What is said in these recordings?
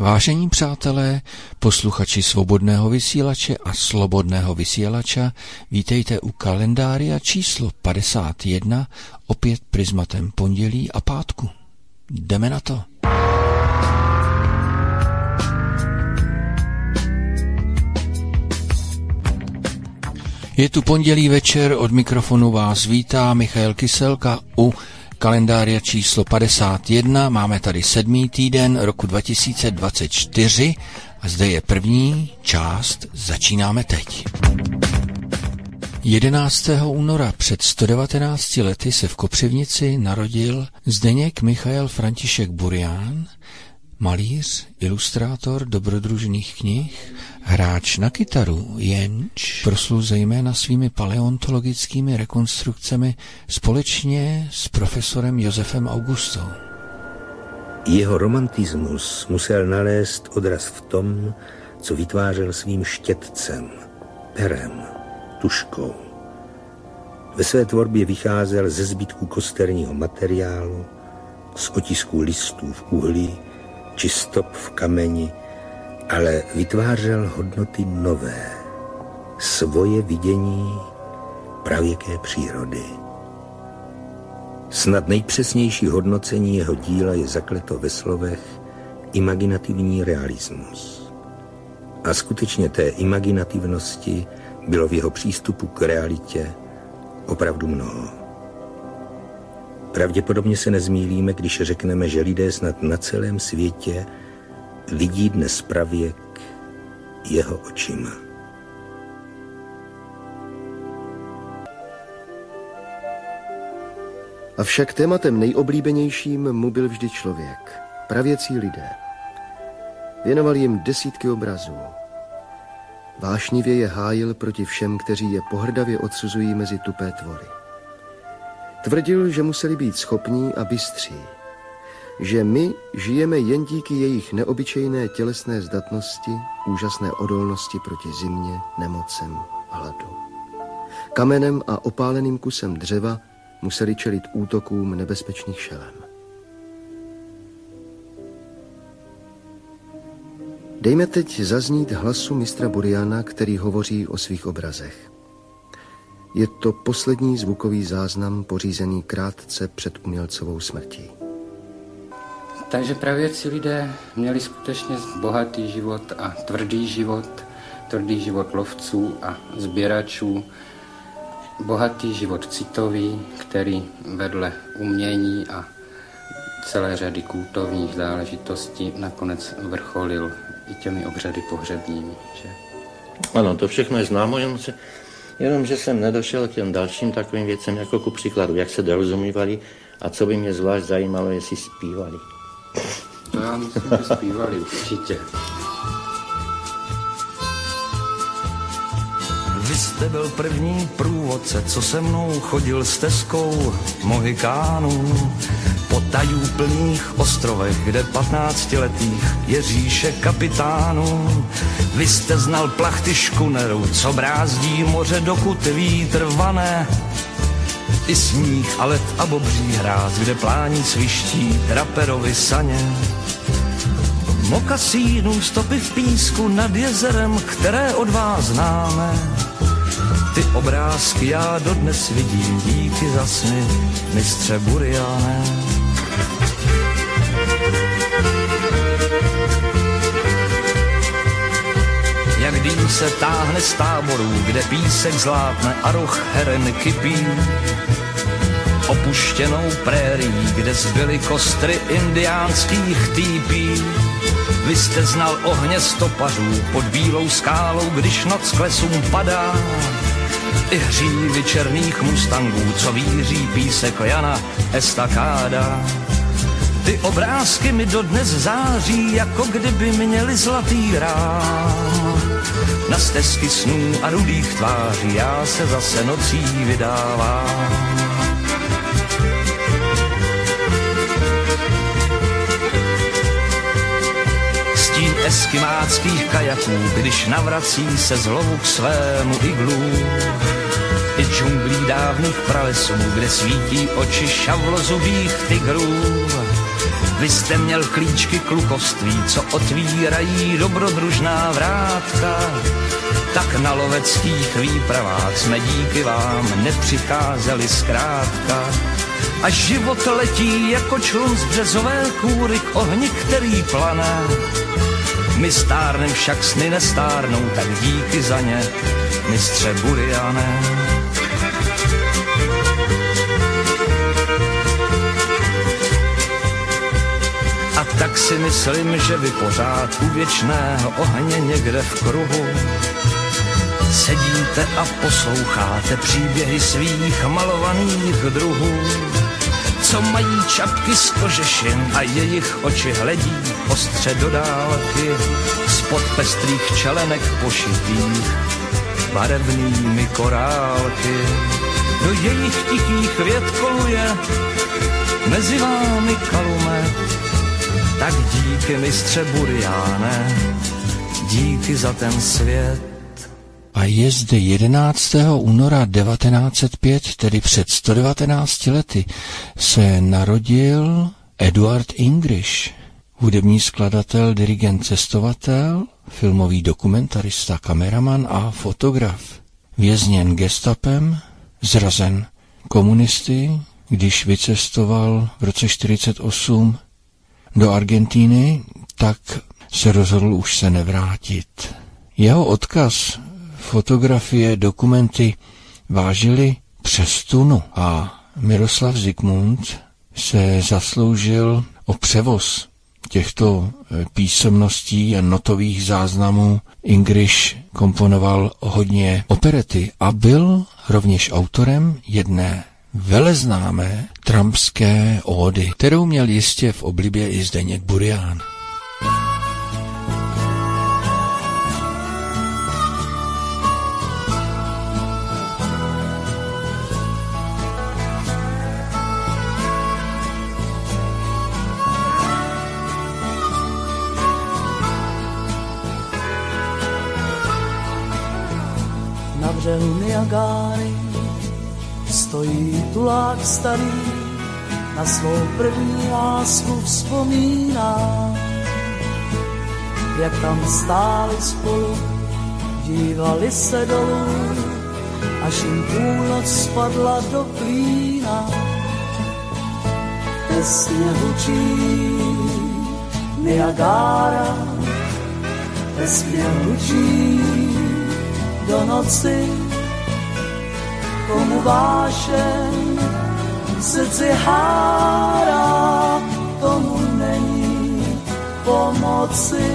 Vážení přátelé, posluchači svobodného vysílače a slobodného vysílača, vítejte u kalendária číslo 51, opět prismatem pondělí a pátku. Jdeme na to. Je tu pondělí večer, od mikrofonu vás vítá Michal Kyselka u kalendária číslo 51. Máme tady sedmý týden roku 2024 a zde je první část. Začínáme teď. 11. února před 119 lety se v Kopřivnici narodil Zdeněk Michael František Burián, malíř, ilustrátor dobrodružných knih, hráč na kytaru, jenž proslul zejména svými paleontologickými rekonstrukcemi společně s profesorem Josefem Augustou. Jeho romantismus musel nalézt odraz v tom, co vytvářel svým štětcem, perem, tuškou. Ve své tvorbě vycházel ze zbytků kosterního materiálu, z otisků listů v uhlí, či stop v kameni, ale vytvářel hodnoty nové, svoje vidění pravěké přírody. Snad nejpřesnější hodnocení jeho díla je zakleto ve slovech imaginativní realismus. A skutečně té imaginativnosti bylo v jeho přístupu k realitě opravdu mnoho. Pravděpodobně se nezmílíme, když řekneme, že lidé snad na celém světě vidí dnes pravěk jeho očima. Avšak tématem nejoblíbenějším mu byl vždy člověk, pravěcí lidé. Věnoval jim desítky obrazů. Vášnivě je hájil proti všem, kteří je pohrdavě odsuzují mezi tupé tvory. Tvrdil, že museli být schopní a bystří, že my žijeme jen díky jejich neobyčejné tělesné zdatnosti, úžasné odolnosti proti zimě, nemocem, hladu. Kamenem a opáleným kusem dřeva museli čelit útokům nebezpečných šelem. Dejme teď zaznít hlasu mistra Buriana, který hovoří o svých obrazech. Je to poslední zvukový záznam pořízený krátce před umělcovou smrtí. Takže pravěci lidé měli skutečně bohatý život a tvrdý život, tvrdý život lovců a sběračů, bohatý život citový, který vedle umění a celé řady kultovních záležitostí nakonec vrcholil i těmi obřady pohřebními. Že? Ano, to všechno je známo, jenom se Jenomže jsem nedošel k těm dalším takovým věcem, jako ku příkladu, jak se dorozumívali a co by mě zvlášť zajímalo, jestli zpívali. To já myslím, že zpívali určitě. Vy jste byl první průvodce, co se mnou chodil stezkou Mohikánů. Tajů plných ostrovech, kde patnáctiletých je říše kapitánů. Vy jste znal plachty škunerů, co brázdí moře, dokud vítr vane. I sníh a led a bobří hráz, kde plání sviští raperovi saně. Mokasínů stopy v písku nad jezerem, které od vás známe. Ty obrázky já dodnes vidím, díky za sny, mistře Buriané. Jak dým se táhne z táborů, kde písek zlátne a roh heren kypí. Opuštěnou prérií, kde zbyly kostry indiánských týpí. Vy jste znal ohně stopařů pod bílou skálou, když noc k lesům padá. I hřívy černých mustangů, co víří písek Jana Estakáda. Ty obrázky mi dodnes září, jako kdyby měli zlatý rám. Na stezky snů a rudých tváří já se zase nocí vydávám. Eskimáckých kajaků, když navrací se z lovu k svému iglu. I džunglí dávných pralesů, kde svítí oči šavlozubých tigrů Vy jste měl klíčky klukovství, co otvírají dobrodružná vrátka. Tak na loveckých výpravách jsme díky vám nepřicházeli zkrátka. A život letí jako člun z březové kůry k ohni, který plané. My stárnem však sny nestárnou, tak díky za ně, mistře Buriané. A tak si myslím, že vy pořád u věčného ohně někde v kruhu sedíte a posloucháte příběhy svých malovaných druhů co mají čapky z kožešin a jejich oči hledí ostře do dálky spod pestrých čelenek pošitých barevnými korálky. Do jejich tichých věd koluje mezi vámi kalumet, tak díky mistře Buriáne, díky za ten svět a je zde 11. února 1905, tedy před 119 lety, se narodil Eduard English, hudební skladatel, dirigent, cestovatel, filmový dokumentarista, kameraman a fotograf. Vězněn gestapem, zrazen komunisty, když vycestoval v roce 48 do Argentíny, tak se rozhodl už se nevrátit. Jeho odkaz fotografie, dokumenty vážily přes tunu a Miroslav Zikmund se zasloužil o převoz těchto eh, písemností a notových záznamů. Ingriš komponoval hodně operety a byl rovněž autorem jedné veleznámé trampské ódy, kterou měl jistě v oblibě i Zdeněk Burián. Břehu Niagáry stojí tulák starý, na svou první lásku vzpomíná. Jak tam stáli spolu, dívali se dolů, až jim půlnoc spadla do klína. Tesně hučí Niagara, tesně hučí do noci, komu vášeň srdci hárá, tomu není pomoci.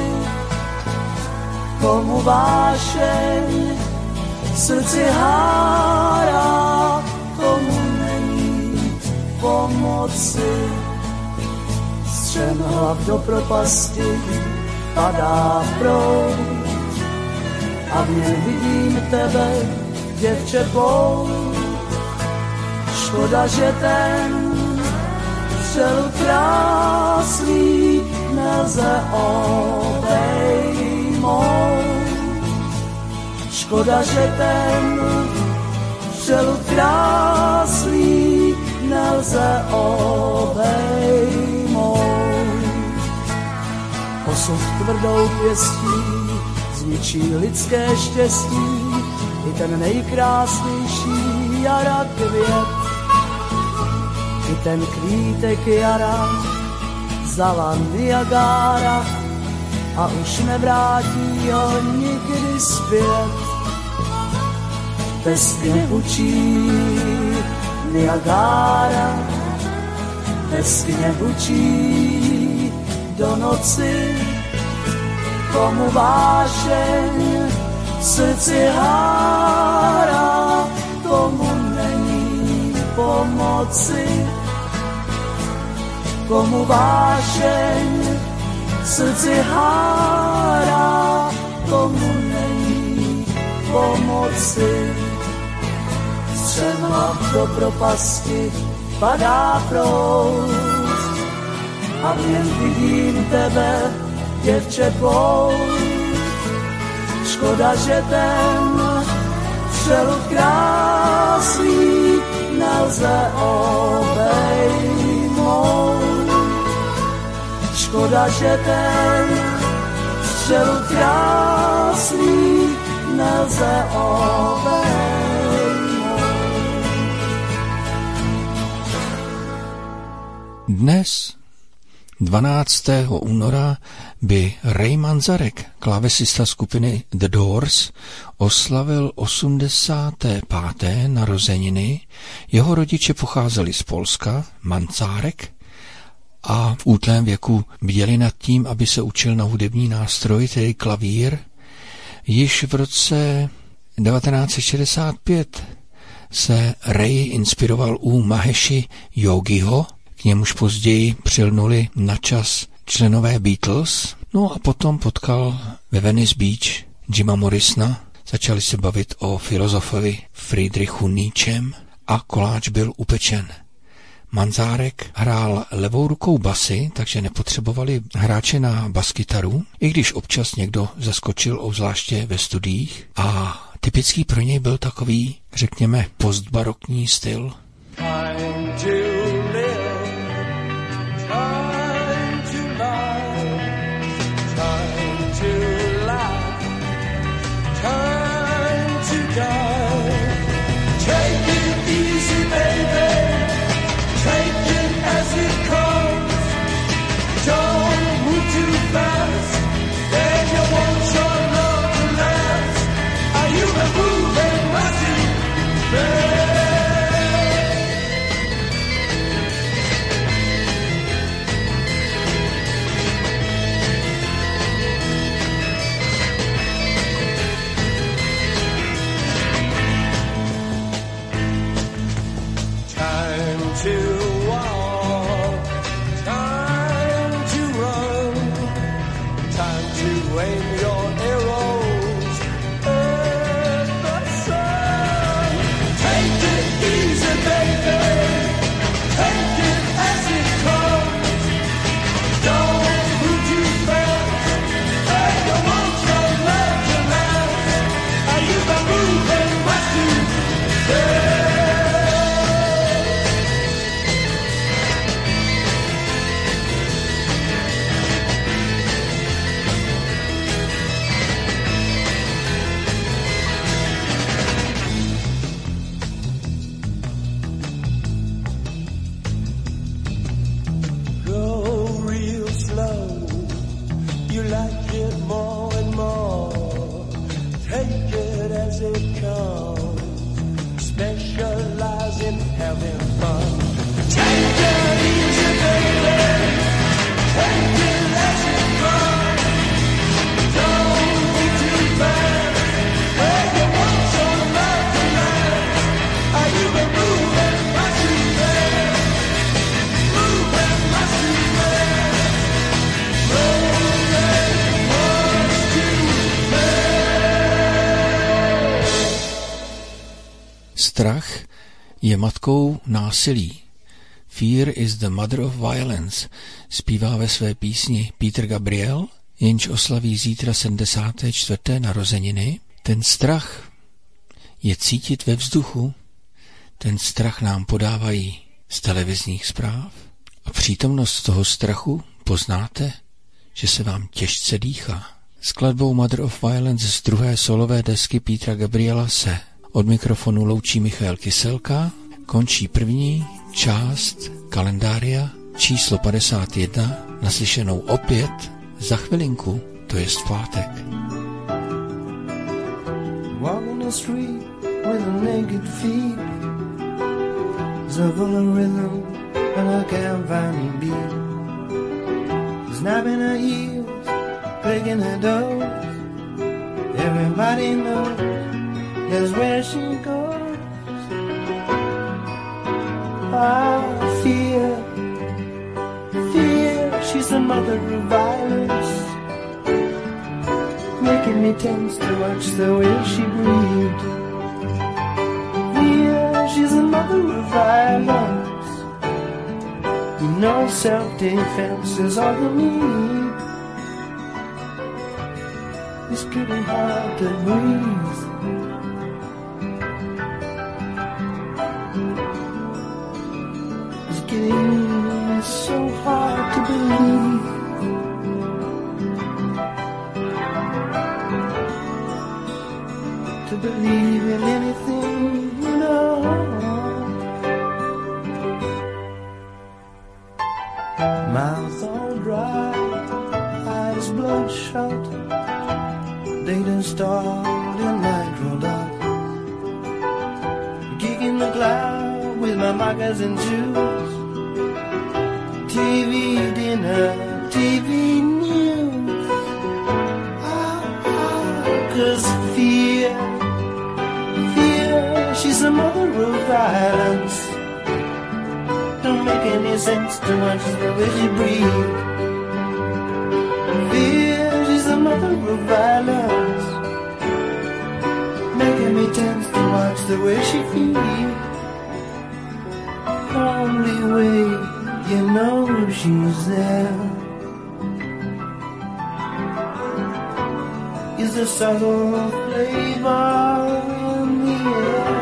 Komu vášeň srdci hárá, tomu není pomoci. Střem hlav do propasti padá proud, a v něm vidím tebe, děvče pou. Škoda, že ten přel krásný nelze obejmout. Škoda, že ten přel krásný nelze obejmout. Osud tvrdou pěstí zničí lidské štěstí i ten nejkrásnější jara květ. I ten kvítek jara vzala Niagara a už nevrátí ho nikdy zpět. Tesně učí Niagara, tesně učí do noci komu vášeň srdci hárá, pomoci. Komu vášeň srdci hárá, tomu není pomoci. Střema do propasti padá proud a v něm vidím tebe, děvče tvou. Škoda, že ten přelud krásný nelze obejmout. škoda, že ten střel krásný nelze Dnes 12. února by Ray Manzarek, klávesista skupiny The Doors, oslavil 85. narozeniny. Jeho rodiče pocházeli z Polska, Manzarek, a v útlém věku bděli nad tím, aby se učil na hudební nástroj, tedy klavír. Již v roce 1965 se Ray inspiroval u Maheshi Yogiho, k němuž později přilnuli na čas členové Beatles, no a potom potkal ve Venice Beach Jima Morrisona, začali se bavit o filozofovi Friedrichu Nietzschem a koláč byl upečen. Manzárek hrál levou rukou basy, takže nepotřebovali hráče na baskytaru, i když občas někdo zaskočil, obzvláště ve studiích. A typický pro něj byl takový, řekněme, postbarokní styl. Strach je matkou násilí. Fear is the mother of violence, zpívá ve své písni Peter Gabriel, jenž oslaví zítra 74. narozeniny. Ten strach je cítit ve vzduchu, ten strach nám podávají z televizních zpráv a přítomnost toho strachu poznáte, že se vám těžce dýchá. Skladbou Mother of Violence z druhé solové desky Petra Gabriela se od mikrofonu loučí Michal Kyselka, končí první část kalendária číslo 51, naslyšenou opět za chvilinku, to je v pátek. Snapping her heels, clicking her toes. Everybody knows is where she goes. I fear, fear she's the mother of violence, making me tense to watch the way she breathes. Fear she's the mother of violence. You know self-defense is all you need. It's getting hard to breathe. to believe in anything you know. Mouth all dry, eyes bloodshot, dating starred and my drawdown. Geek in the cloud with my moccasins and shoes. TV dinner, TV news. Ah, Cause fear, fear, she's the mother of violence. Don't make any sense to watch the way she breathes. Fear, she's the mother of violence. Making me tense to watch the way she feels. She's there is the subtle flavor in the air.